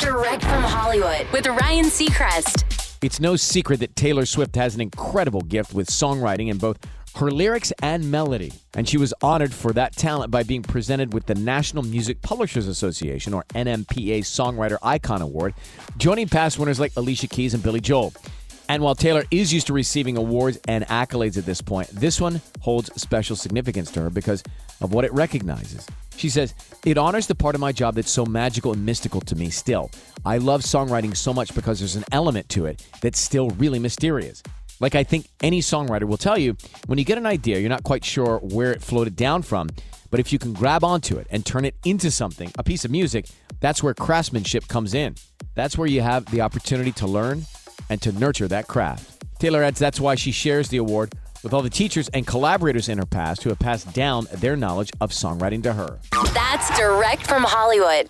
Direct from Hollywood with Ryan Seacrest. It's no secret that Taylor Swift has an incredible gift with songwriting in both her lyrics and melody. And she was honored for that talent by being presented with the National Music Publishers Association, or NMPA Songwriter Icon Award, joining past winners like Alicia Keys and Billy Joel. And while Taylor is used to receiving awards and accolades at this point, this one holds special significance to her because of what it recognizes. She says, It honors the part of my job that's so magical and mystical to me still. I love songwriting so much because there's an element to it that's still really mysterious. Like I think any songwriter will tell you, when you get an idea, you're not quite sure where it floated down from, but if you can grab onto it and turn it into something, a piece of music, that's where craftsmanship comes in. That's where you have the opportunity to learn and to nurture that craft. Taylor adds that's why she shares the award with all the teachers and collaborators in her past who have passed down their knowledge of songwriting to her. That's direct from Hollywood.